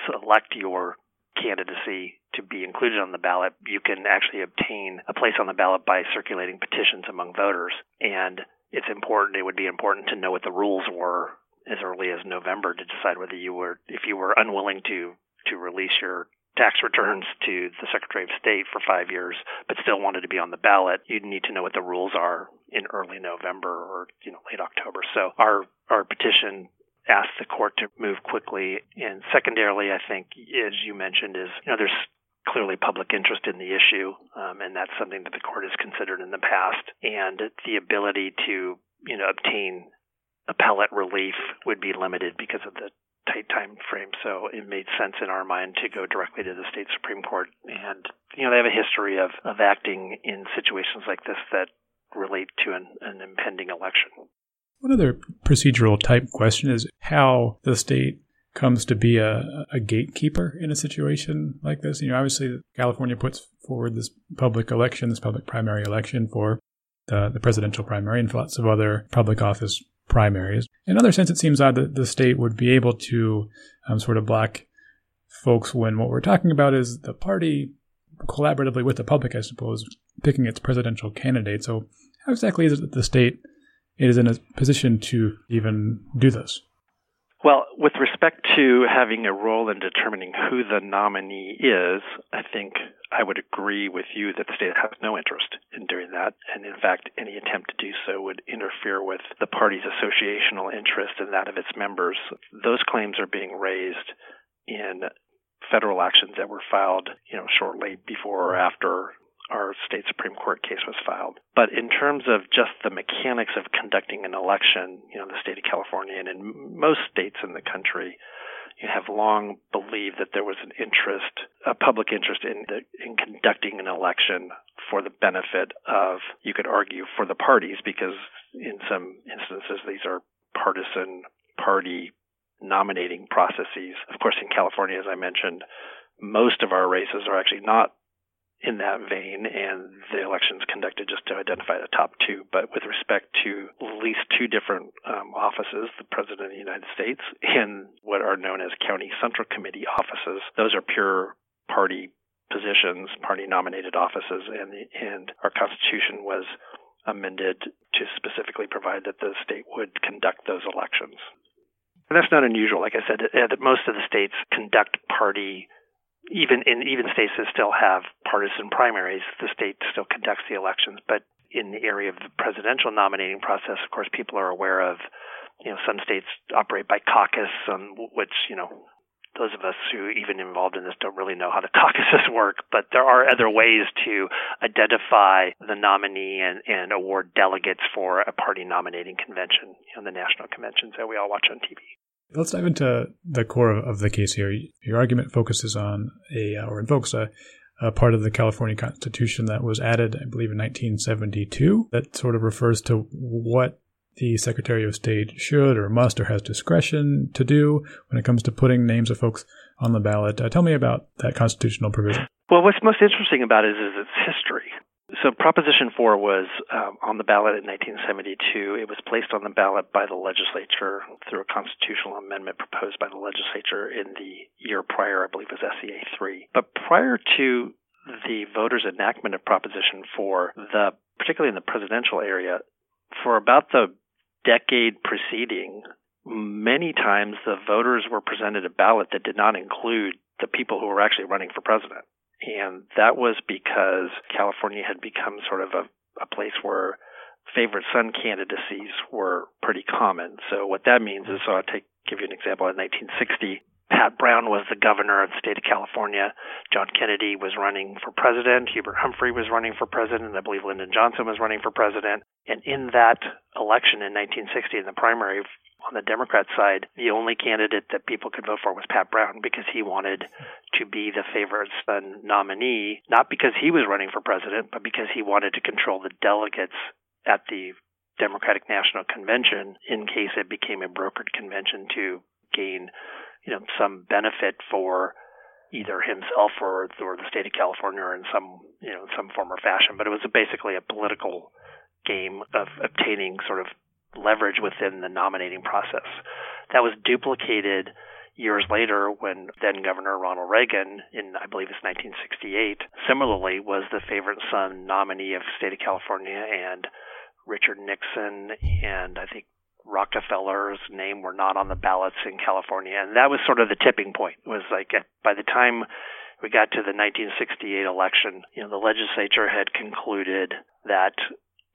select your candidacy to be included on the ballot, you can actually obtain a place on the ballot by circulating petitions among voters. And it's important, it would be important to know what the rules were as early as November to decide whether you were, if you were unwilling to, to release your tax returns to the Secretary of State for five years, but still wanted to be on the ballot, you'd need to know what the rules are in early November or you know late October. So our our petition asked the court to move quickly. And secondarily, I think, as you mentioned, is you know there's clearly public interest in the issue, um, and that's something that the court has considered in the past. And the ability to you know obtain appellate relief would be limited because of the tight time frame. So it made sense in our mind to go directly to the state supreme court. And you know they have a history of of acting in situations like this that relate to an, an impending election. One other procedural type question is how the state comes to be a, a gatekeeper in a situation like this. You know, obviously, California puts forward this public election, this public primary election for the, the presidential primary and lots of other public office primaries. In another sense, it seems odd that the state would be able to um, sort of block folks when what we're talking about is the party collaboratively with the public, I suppose, picking its presidential candidate. So, how exactly is it that the state is in a position to even do this? Well, with respect to having a role in determining who the nominee is, I think I would agree with you that the state has no interest in doing that. And in fact, any attempt to do so would interfere with the party's associational interest and that of its members. Those claims are being raised in federal actions that were filed, you know, shortly before or after our state Supreme Court case was filed. But in terms of just the mechanics of conducting an election, you know, the state of California and in most states in the country, you have long believed that there was an interest, a public interest in the, in conducting an election for the benefit of, you could argue, for the parties, because in some instances these are partisan party nominating processes. Of course, in California, as I mentioned, most of our races are actually not in that vein, and the elections conducted just to identify the top two. But with respect to at least two different um, offices, the President of the United States and what are known as County Central Committee offices, those are pure party positions, party nominated offices, and, and our Constitution was amended to specifically provide that the state would conduct those elections. And that's not unusual. Like I said, most of the states conduct party even in even states that still have partisan primaries, the state still conducts the elections. But in the area of the presidential nominating process, of course, people are aware of, you know, some states operate by caucus, um, which you know those of us who even involved in this don't really know how the caucuses work, but there are other ways to identify the nominee and, and award delegates for a party nominating convention, you know, the national conventions that we all watch on TV. Let's dive into the core of the case here. Your argument focuses on a, or invokes a, a part of the California Constitution that was added, I believe, in 1972 that sort of refers to what the Secretary of State should or must or has discretion to do when it comes to putting names of folks on the ballot. Uh, tell me about that constitutional provision. Well, what's most interesting about it is its history. So, Proposition 4 was um, on the ballot in 1972. It was placed on the ballot by the legislature through a constitutional amendment proposed by the legislature in the year prior, I believe it was SCA 3. But prior to the voters' enactment of Proposition 4, the particularly in the presidential area, for about the decade preceding, many times the voters were presented a ballot that did not include the people who were actually running for president. And that was because California had become sort of a, a place where favorite son candidacies were pretty common. So what that means is, so I'll take give you an example. In 1960, Pat Brown was the governor of the state of California. John Kennedy was running for president. Hubert Humphrey was running for president. I believe Lyndon Johnson was running for president. And in that election in 1960, in the primary on the Democrat side, the only candidate that people could vote for was Pat Brown because he wanted to be the favorite son nominee, not because he was running for president, but because he wanted to control the delegates at the Democratic National Convention in case it became a brokered convention to gain you know some benefit for either himself or or the state of California or in some you know some form or fashion. But it was basically a political game of obtaining sort of leverage within the nominating process. That was duplicated years later when then Governor Ronald Reagan in I believe it's 1968 similarly was the favorite son nominee of the state of California and Richard Nixon and I think Rockefeller's name were not on the ballots in California, and that was sort of the tipping point. It was like by the time we got to the 1968 election, you know, the legislature had concluded that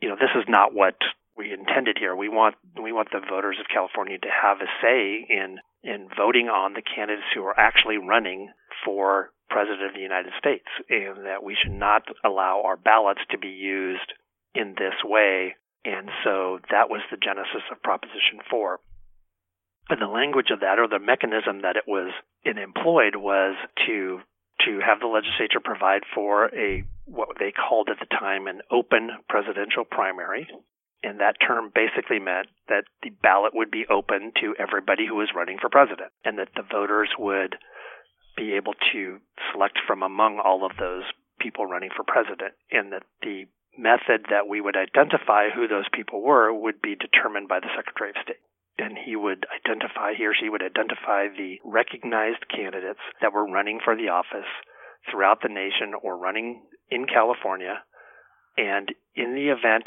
you know this is not what we intended here. We want we want the voters of California to have a say in in voting on the candidates who are actually running for president of the United States, and that we should not allow our ballots to be used in this way and so that was the genesis of Proposition 4. And the language of that, or the mechanism that it was it employed, was to to have the legislature provide for a what they called at the time an open presidential primary. And that term basically meant that the ballot would be open to everybody who was running for president, and that the voters would be able to select from among all of those people running for president, and that the method that we would identify who those people were would be determined by the Secretary of State. And he would identify, he or she would identify the recognized candidates that were running for the office throughout the nation or running in California. And in the event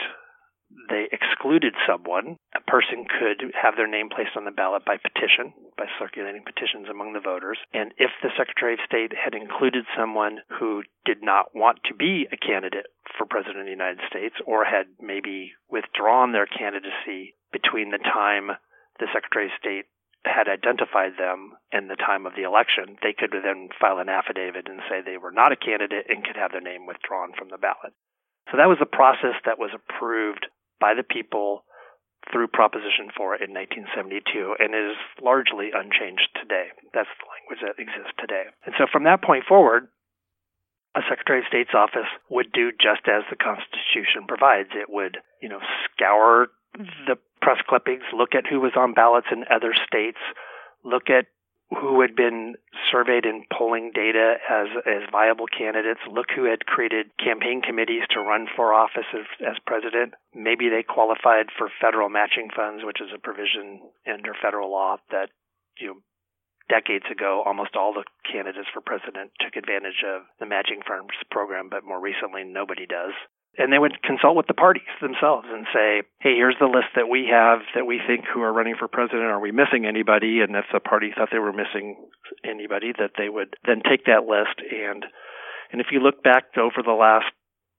they excluded someone, a person could have their name placed on the ballot by petition, by circulating petitions among the voters. And if the Secretary of State had included someone who did not want to be a candidate for President of the United States or had maybe withdrawn their candidacy between the time the Secretary of State had identified them and the time of the election, they could then file an affidavit and say they were not a candidate and could have their name withdrawn from the ballot. So that was a process that was approved by the people through Proposition 4 in 1972 and is largely unchanged today. That's the language that exists today. And so from that point forward, a Secretary of State's office would do just as the Constitution provides. It would, you know, scour the press clippings, look at who was on ballots in other states, look at who had been surveyed in polling data as as viable candidates, look who had created campaign committees to run for office as, as president. Maybe they qualified for federal matching funds, which is a provision under federal law that you know, decades ago, almost all the candidates for president took advantage of the matching funds program, but more recently, nobody does and they would consult with the parties themselves and say, "Hey, here's the list that we have that we think who are running for president. Are we missing anybody?" And if the party thought they were missing anybody, that they would then take that list and and if you look back over the last,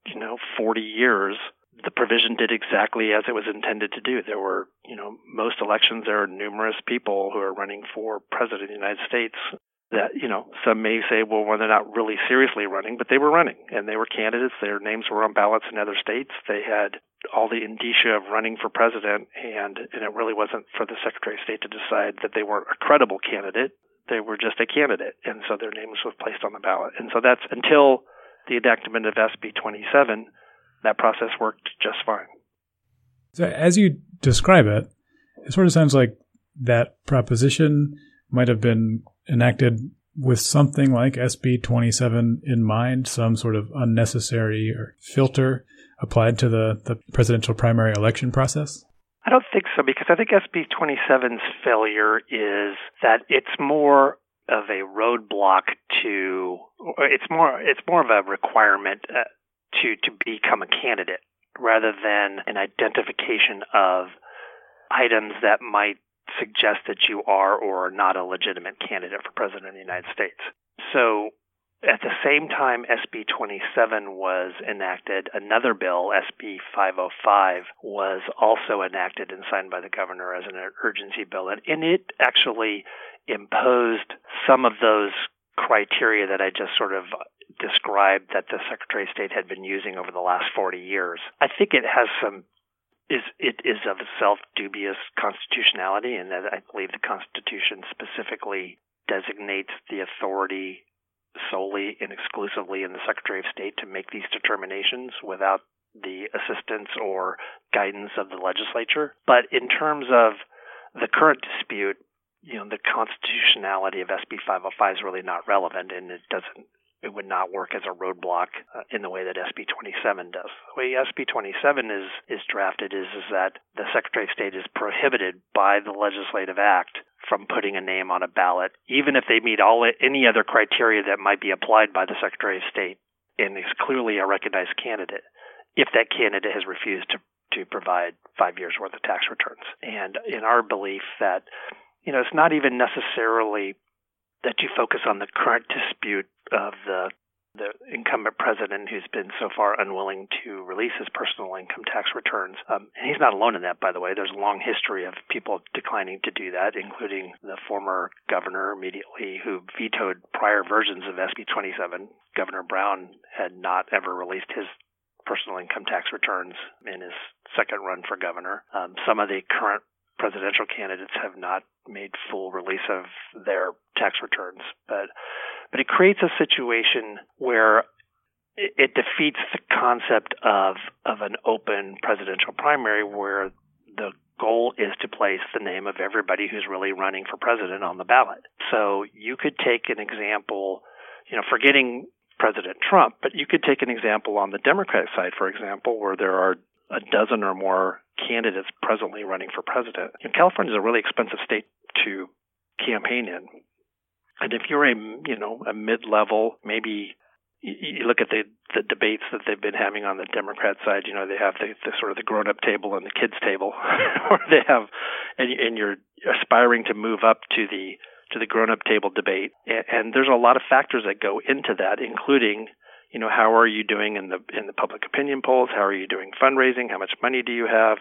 you know, 40 years, the provision did exactly as it was intended to do. There were, you know, most elections there are numerous people who are running for president of the United States that you know some may say well well they're not really seriously running but they were running and they were candidates. Their names were on ballots in other states. They had all the indicia of running for president and and it really wasn't for the secretary of state to decide that they weren't a credible candidate. They were just a candidate and so their names were placed on the ballot. And so that's until the enactment of SB 27 that process worked just fine. So as you describe it it sort of sounds like that proposition might have been enacted with something like SB 27 in mind, some sort of unnecessary filter applied to the, the presidential primary election process? I don't think so because I think SB 27's failure is that it's more of a roadblock to it's more it's more of a requirement uh, to to become a candidate rather than an identification of items that might suggest that you are or are not a legitimate candidate for president of the United States. So at the same time SB 27 was enacted, another bill, SB 505, was also enacted and signed by the governor as an urgency bill. And, and it actually imposed some of those criteria that I just sort of described that the Secretary of State had been using over the last 40 years. I think it has some is it is of self dubious constitutionality, and that I believe the Constitution specifically designates the authority solely and exclusively in the Secretary of State to make these determinations without the assistance or guidance of the legislature. But in terms of the current dispute, you know, the constitutionality of SB 505 is really not relevant, and it doesn't it would not work as a roadblock uh, in the way that SB 27 does. The way SB 27 is is drafted is is that the Secretary of State is prohibited by the legislative act from putting a name on a ballot, even if they meet all any other criteria that might be applied by the Secretary of State and is clearly a recognized candidate. If that candidate has refused to to provide five years worth of tax returns, and in our belief that you know it's not even necessarily that you focus on the current dispute of the the incumbent president who's been so far unwilling to release his personal income tax returns. Um, and he's not alone in that, by the way. There's a long history of people declining to do that, including the former governor immediately who vetoed prior versions of SB 27. Governor Brown had not ever released his personal income tax returns in his second run for governor. Um, some of the current presidential candidates have not made full release of their tax returns. But but it creates a situation where it, it defeats the concept of of an open presidential primary where the goal is to place the name of everybody who's really running for president on the ballot. So you could take an example, you know, forgetting President Trump, but you could take an example on the Democratic side, for example, where there are a dozen or more candidates presently running for president. And California is a really expensive state to campaign in. And if you're a you know a mid-level, maybe you look at the the debates that they've been having on the Democrat side. You know, they have the, the sort of the grown-up table and the kids table, or they have, and, and you're aspiring to move up to the to the grown-up table debate. And there's a lot of factors that go into that, including you know, how are you doing in the in the public opinion polls? How are you doing fundraising? How much money do you have?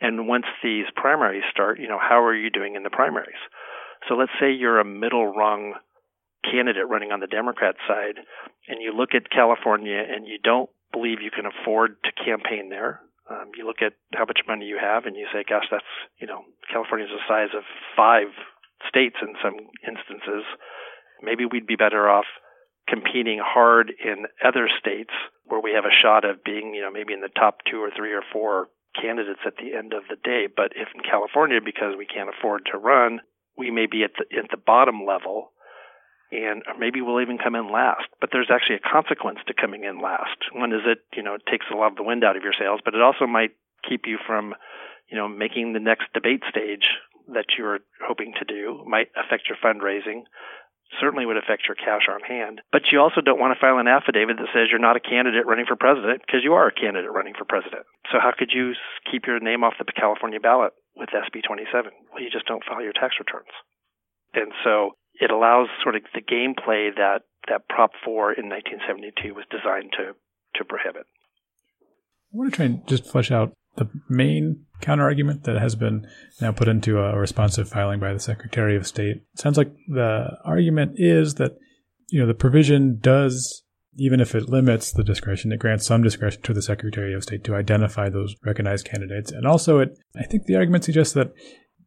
And once these primaries start, you know, how are you doing in the primaries? So let's say you're a middle rung candidate running on the Democrat side, and you look at California and you don't believe you can afford to campaign there. Um, you look at how much money you have, and you say, "Gosh, that's you know, California's the size of five states in some instances. Maybe we'd be better off." Competing hard in other states where we have a shot of being, you know, maybe in the top two or three or four candidates at the end of the day. But if in California, because we can't afford to run, we may be at the at the bottom level, and maybe we'll even come in last. But there's actually a consequence to coming in last. One is it, you know, it takes a lot of the wind out of your sails, but it also might keep you from, you know, making the next debate stage that you're hoping to do. Might affect your fundraising certainly would affect your cash on hand. But you also don't want to file an affidavit that says you're not a candidate running for president because you are a candidate running for president. So how could you keep your name off the California ballot with SB 27? Well, you just don't file your tax returns. And so it allows sort of the gameplay that, that Prop 4 in 1972 was designed to, to prohibit. I want to try and just flesh out the main counterargument that has been now put into a responsive filing by the Secretary of State. It sounds like the argument is that you know the provision does even if it limits the discretion, it grants some discretion to the Secretary of State to identify those recognized candidates. And also, it I think the argument suggests that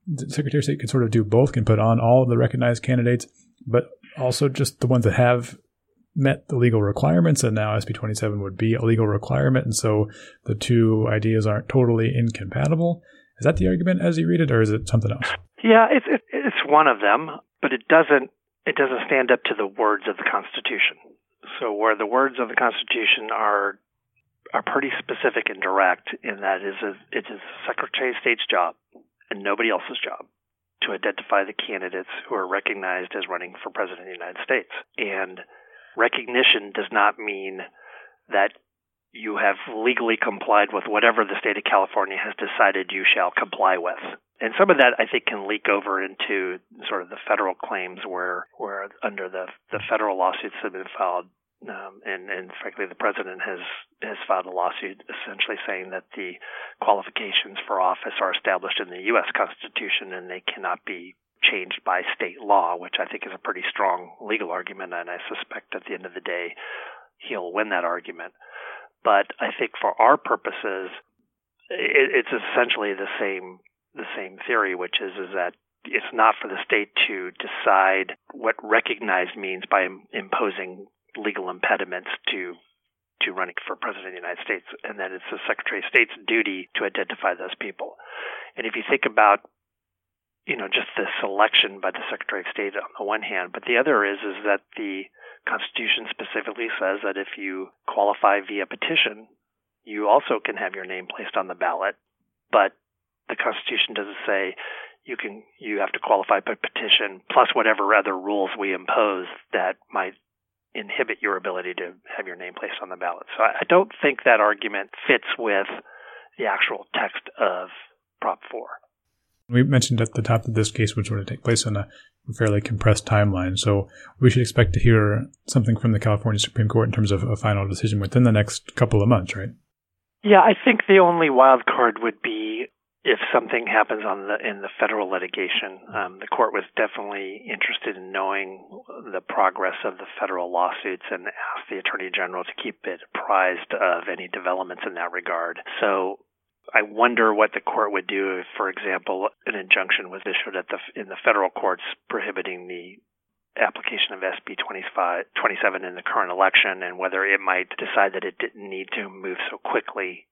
the Secretary of State can sort of do both, can put on all of the recognized candidates, but also just the ones that have met the legal requirements, and now SB 27 would be a legal requirement, and so the two ideas aren't totally incompatible. Is that the argument as you read it, or is it something else? Yeah, it's it's one of them, but it doesn't it doesn't stand up to the words of the Constitution. So where the words of the Constitution are are pretty specific and direct in that it is a, it is Secretary of State's job and nobody else's job to identify the candidates who are recognized as running for president of the United States. And recognition does not mean that you have legally complied with whatever the state of California has decided you shall comply with. And some of that I think can leak over into sort of the federal claims where where under the the federal lawsuits have been filed um, and, and frankly, the president has has filed a lawsuit essentially saying that the qualifications for office are established in the U.S. Constitution and they cannot be changed by state law, which I think is a pretty strong legal argument, and I suspect at the end of the day he'll win that argument. But I think for our purposes, it's essentially the same the same theory, which is is that it's not for the state to decide what recognized means by imposing legal impediments to to running for president of the United States, and that it's the Secretary of State's duty to identify those people. And if you think about you know, just the selection by the Secretary of State on the one hand, but the other is is that the Constitution specifically says that if you qualify via petition, you also can have your name placed on the ballot, but the Constitution doesn't say you can you have to qualify by petition plus whatever other rules we impose that might inhibit your ability to have your name placed on the ballot. So I don't think that argument fits with the actual text of Prop 4. We mentioned at the top that this case would sort of take place on a fairly compressed timeline. So we should expect to hear something from the California Supreme Court in terms of a final decision within the next couple of months, right? Yeah, I think the only wild card would be if something happens on the in the federal litigation. Um, the court was definitely interested in knowing the progress of the federal lawsuits and asked the attorney general to keep it apprised of any developments in that regard. So I wonder what the court would do if, for example, an injunction was issued at the in the federal courts prohibiting the application of SB 27 in the current election, and whether it might decide that it didn't need to move so quickly,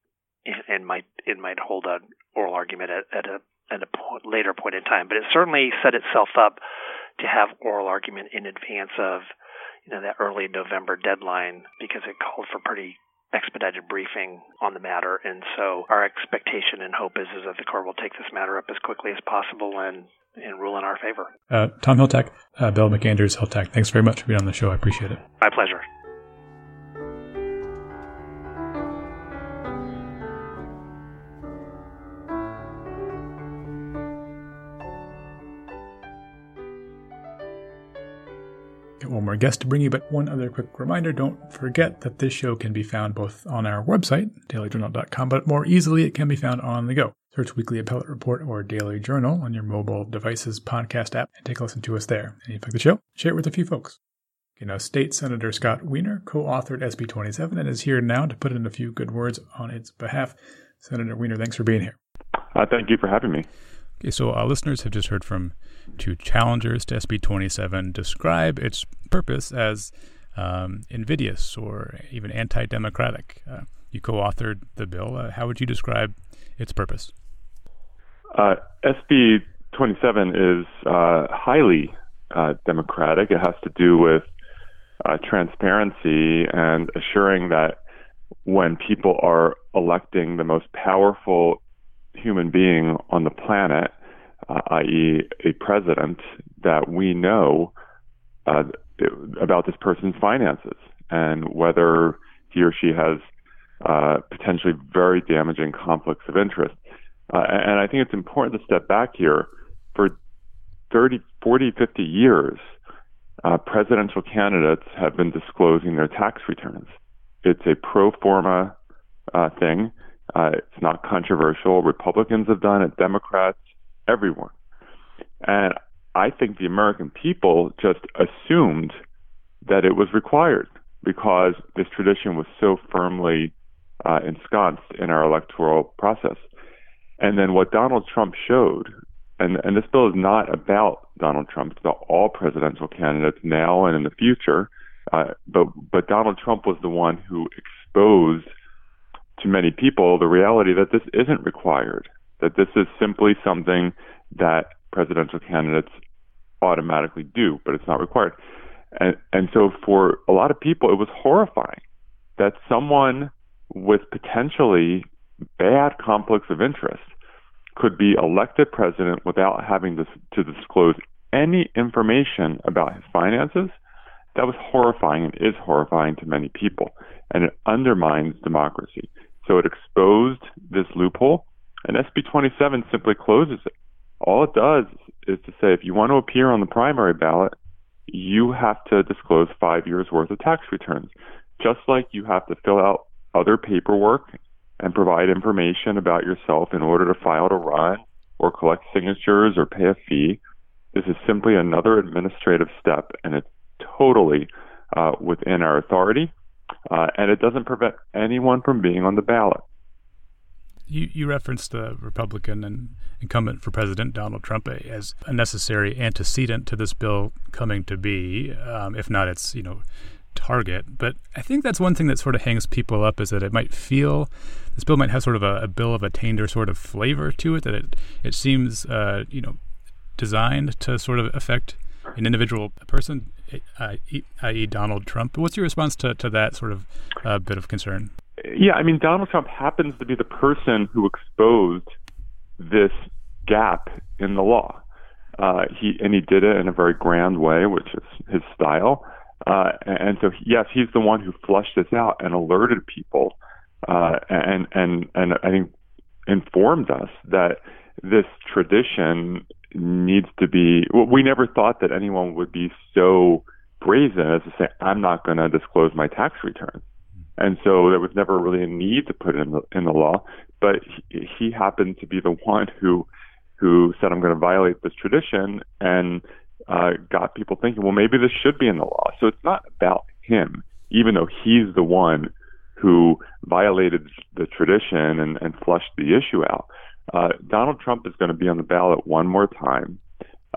and, and might it might hold an oral argument at, at a at a po- later point in time. But it certainly set itself up to have oral argument in advance of you know that early November deadline because it called for pretty expedited briefing on the matter. And so our expectation and hope is, is that the court will take this matter up as quickly as possible and, and rule in our favor. Uh, Tom Hiltachk, uh, Bell McAndrews Hiltachk, thanks very much for being on the show. I appreciate it. My pleasure. One more guest to bring you, but one other quick reminder don't forget that this show can be found both on our website, dailyjournal.com, but more easily it can be found on the go. Search Weekly Appellate Report or Daily Journal on your mobile device's podcast app and take a listen to us there. And if you like the show, share it with a few folks. You know, State Senator Scott Wiener co authored SB 27 and is here now to put in a few good words on its behalf. Senator Wiener, thanks for being here. Uh, thank you for having me. Okay, so our listeners have just heard from two challengers to SB 27 describe its purpose as um, invidious or even anti democratic. Uh, you co authored the bill. Uh, how would you describe its purpose? Uh, SB 27 is uh, highly uh, democratic. It has to do with uh, transparency and assuring that when people are electing the most powerful human being on the planet, uh, i.e., a president, that we know uh, about this person's finances and whether he or she has uh, potentially very damaging conflicts of interest. Uh, and I think it's important to step back here. For 30, 40, 50 years, uh, presidential candidates have been disclosing their tax returns. It's a pro forma uh, thing Uh, it's not controversial. Republicans have done it, Democrats, everyone. And I think the American people just assumed that it was required because this tradition was so firmly uh, ensconced in our electoral process. And then what Donald Trump showed, and, and this bill is not about Donald Trump, it's about all presidential candidates now and in the future. Uh, but but Donald Trump was the one who exposed to many people the reality that this isn't required, that this is simply something that presidential candidates automatically do, but it's not required. And and so for a lot of people, it was horrifying that someone with potentially bad conflicts of interest could be elected president without having to, to disclose any information about his finances. That was horrifying and is horrifying to many people, and it undermines democracy. So it exposed this loophole, and SB 27 simply closes it. All it does is to say if you want to appear on the primary ballot, you have to disclose five years worth of tax returns, just like you have to fill out other paperwork and provide information about yourself in order to file to run or collect signatures or pay a fee. This is simply another administrative step, and it's totally uh, within our authority, uh, and it doesn't prevent anyone from being on the ballot. You, you referenced the Republican and incumbent for President Donald Trump as a necessary antecedent to this bill coming to be, um, if not its you know target. But I think that's one thing that sort of hangs people up is that it might feel this bill might have sort of a, a bill of attainder sort of flavor to it. That it it seems uh, you know designed to sort of affect an individual person, i.e., Donald Trump. What's your response to, to that sort of uh, bit of concern? Yeah, I mean, Donald Trump happens to be the person who exposed this gap in the law. Uh, he and he did it in a very grand way, which is his style. Uh, and so, yes, he's the one who flushed this out and alerted people, uh, and and and I think informed us that this tradition needs to be. We never thought that anyone would be so brazen as to say, "I'm not going to disclose my tax returns." And so there was never really a need to put it in the in the law. But he, he happened to be the one who who said, "I'm going to violate this tradition," and uh, got people thinking, well, maybe this should be in the law. So it's not about him, even though he's the one who violated the tradition and, and flushed the issue out. Uh, Donald Trump is going to be on the ballot one more time.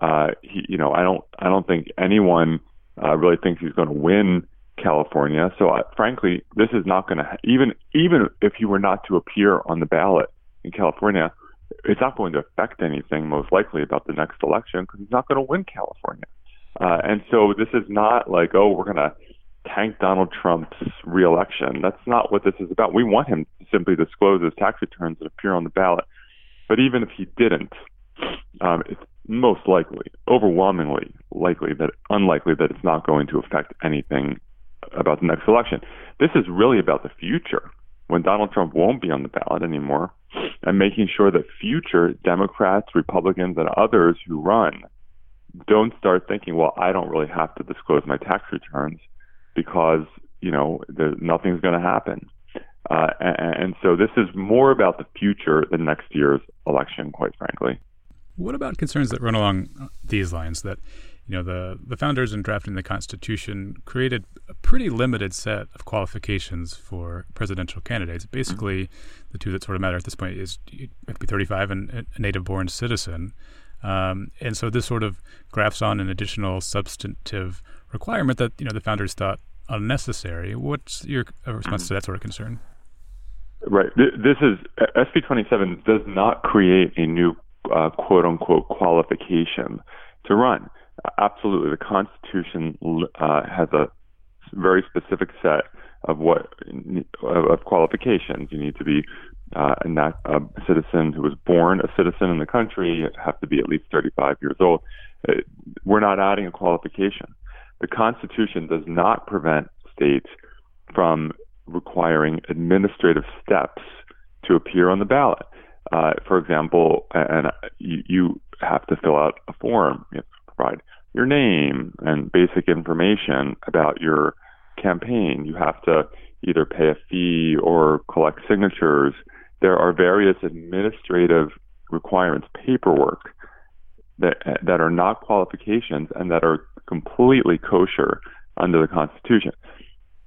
Uh, he, you know, I don't, I don't think anyone uh, really thinks he's going to win California. So, uh, frankly, this is not going to ha- even, even if he were not to appear on the ballot in California, it's not going to affect anything most likely about the next election because he's not going to win California. Uh, and so this is not like, oh, we're going to tank Donald Trump's reelection. That's not what this is about. We want him to simply disclose his tax returns and appear on the ballot. But even if he didn't, um, it's most likely, overwhelmingly likely that unlikely that it's not going to affect anything about the next election. This is really about the future when Donald Trump won't be on the ballot anymore and making sure that future Democrats, Republicans, and others who run don't start thinking, well, I don't really have to disclose my tax returns because, you know, nothing's going to happen. Uh, and, so this is more about the future than next year's election, quite frankly. What about concerns that run along these lines that you know, the, the founders in drafting the Constitution created a pretty limited set of qualifications for presidential candidates. Basically, mm-hmm. the two that sort of matter at this point is be 35 and a native-born citizen. Um, and so this sort of grafts on an additional substantive requirement that, you know, the founders thought unnecessary. What's your response to that sort of concern? Right. This is SB 27 does not create a new uh, quote unquote qualification to run. Absolutely, the Constitution uh, has a very specific set of what of qualifications. You need to be uh, a, nat- a citizen who was born a citizen in the country. You have to be at least 35 years old. Uh, we're not adding a qualification. The Constitution does not prevent states from requiring administrative steps to appear on the ballot. Uh, for example, and you, you have to fill out a form. You have to provide your name and basic information about your campaign. You have to either pay a fee or collect signatures there are various administrative requirements, paperwork that that are not qualifications and that are completely kosher under the Constitution.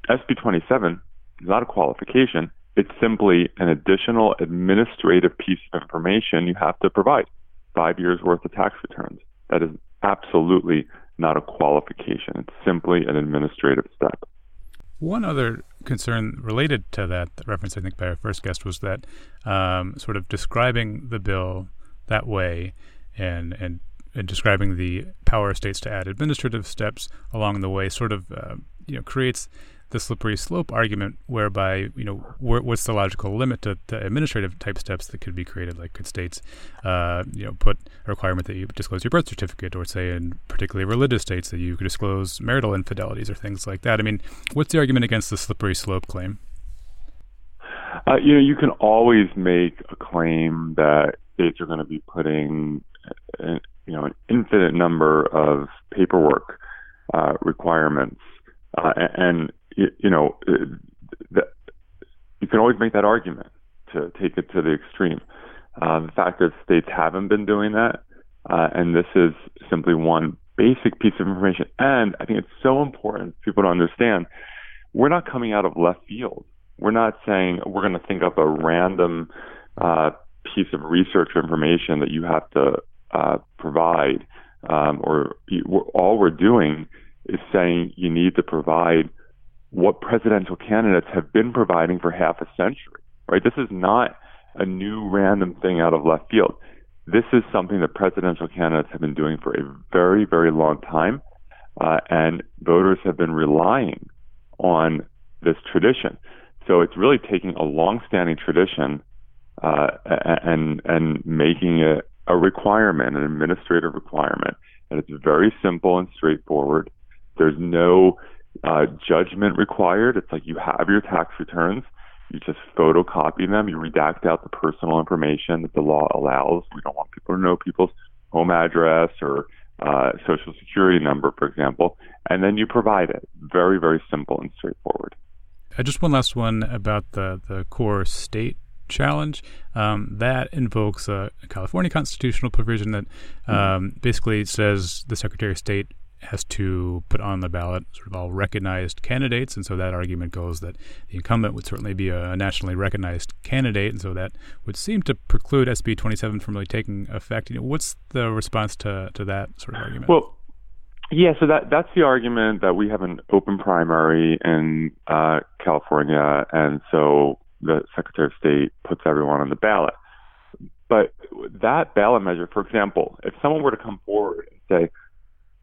SB 27 is not a qualification. It's simply an additional administrative piece of information you have to provide. Five years worth of tax returns. That is absolutely not a qualification. It's simply an administrative step. One other concern related to that, reference I think by our first guest, was that um, sort of describing the bill that way and and and describing the power of states to add administrative steps along the way sort of uh, you know creates the slippery slope argument, whereby you know what's the logical limit to, to, administrative type steps that could be created? Like, could states, uh, you know, put a requirement that you disclose your birth certificate, or say in particularly religious states that you could disclose marital infidelities or things like that? I mean, what's the argument against the slippery slope claim? Uh, you know, you can always make a claim that states are going to be putting, uh, you know, an infinite number of paperwork uh, requirements, uh, and you, you know, uh, that you can always make that argument to take it to the extreme. Uh, the fact that states haven't been doing that, uh, and this is simply one basic piece of information. And I think it's so important for people to understand we're not coming out of left field. We're not saying we're going to think up a random uh, piece of research information that you have to uh, provide, um, or you, all we're doing is saying you need to provide what presidential candidates have been providing for half a century, right? This is not a new random thing out of left field. This is something that presidential candidates have been doing for a very, very long time, uh, and voters have been relying on this tradition. So it's really taking a long-standing tradition uh, and and making it a requirement, an administrative requirement, and it's very simple and straightforward. There's no uh, judgment required. It's like you have your tax returns, you just photocopy them, you redact out the personal information that the law allows. We don't want people to know people's home address or uh, social security number, for example, and then you provide it. Very, very simple and straightforward. Uh, just one last one about the, the core state challenge. Um, that invokes a California constitutional provision that um, mm-hmm. basically says the Secretary of State has to put on the ballot sort of all recognized candidates, and so that argument goes that the incumbent would certainly be a nationally recognized candidate, and so that would seem to preclude SB 27 from really taking effect. You know, what's the response to to that sort of argument? Well. Yeah, so that that's the argument that we have an open primary in uh, California, and so the Secretary of State puts everyone on the ballot. But that ballot measure, for example, if someone were to come forward and say,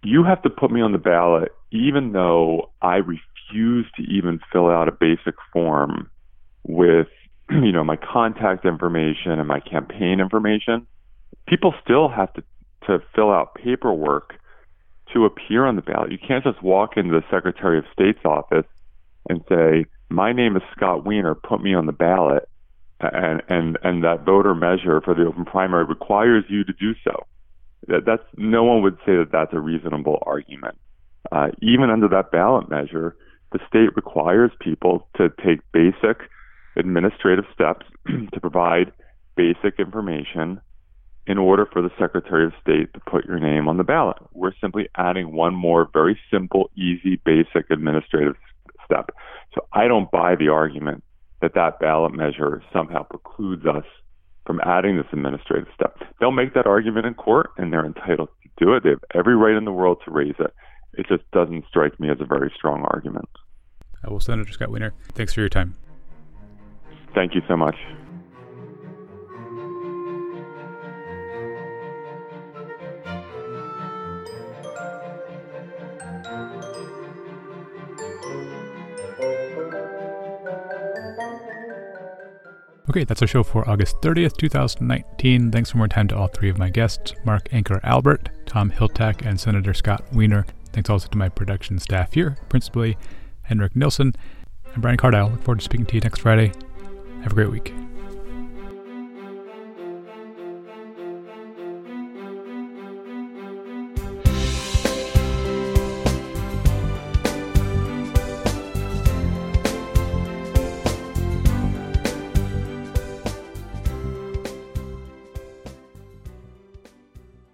you have to put me on the ballot even though I refuse to even fill out a basic form with you know my contact information and my campaign information. People still have to to fill out paperwork to appear on the ballot. You can't just walk into the secretary of state's office and say my name is Scott Wiener. put me on the ballot. And and and that voter measure for the open primary requires you to do so that, that's no one would say that that's a reasonable argument. Uh, even under that ballot measure, the state requires people to take basic administrative steps to provide basic information in order for the Secretary of State to put your name on the ballot. We're simply adding one more very simple, easy, basic administrative step. So I don't buy the argument that that ballot measure somehow precludes us from adding this administrative step. They'll make that argument in court, and they're entitled to do it. They have every right in the world to raise it. It just doesn't strike me as a very strong argument. Uh, well, Senator Scott Wiener, thanks for your time. Thank you so much. Okay, that's our show for August 30th, 2019. Thanks for more time to all three of my guests Mark Anchor Albert, Tom Hiltachk, and Senator Scott Wiener. Thanks also to my production staff here, principally Henrik Nilsson and Brian Cardile. Look forward to speaking to you next Friday. Have a great week.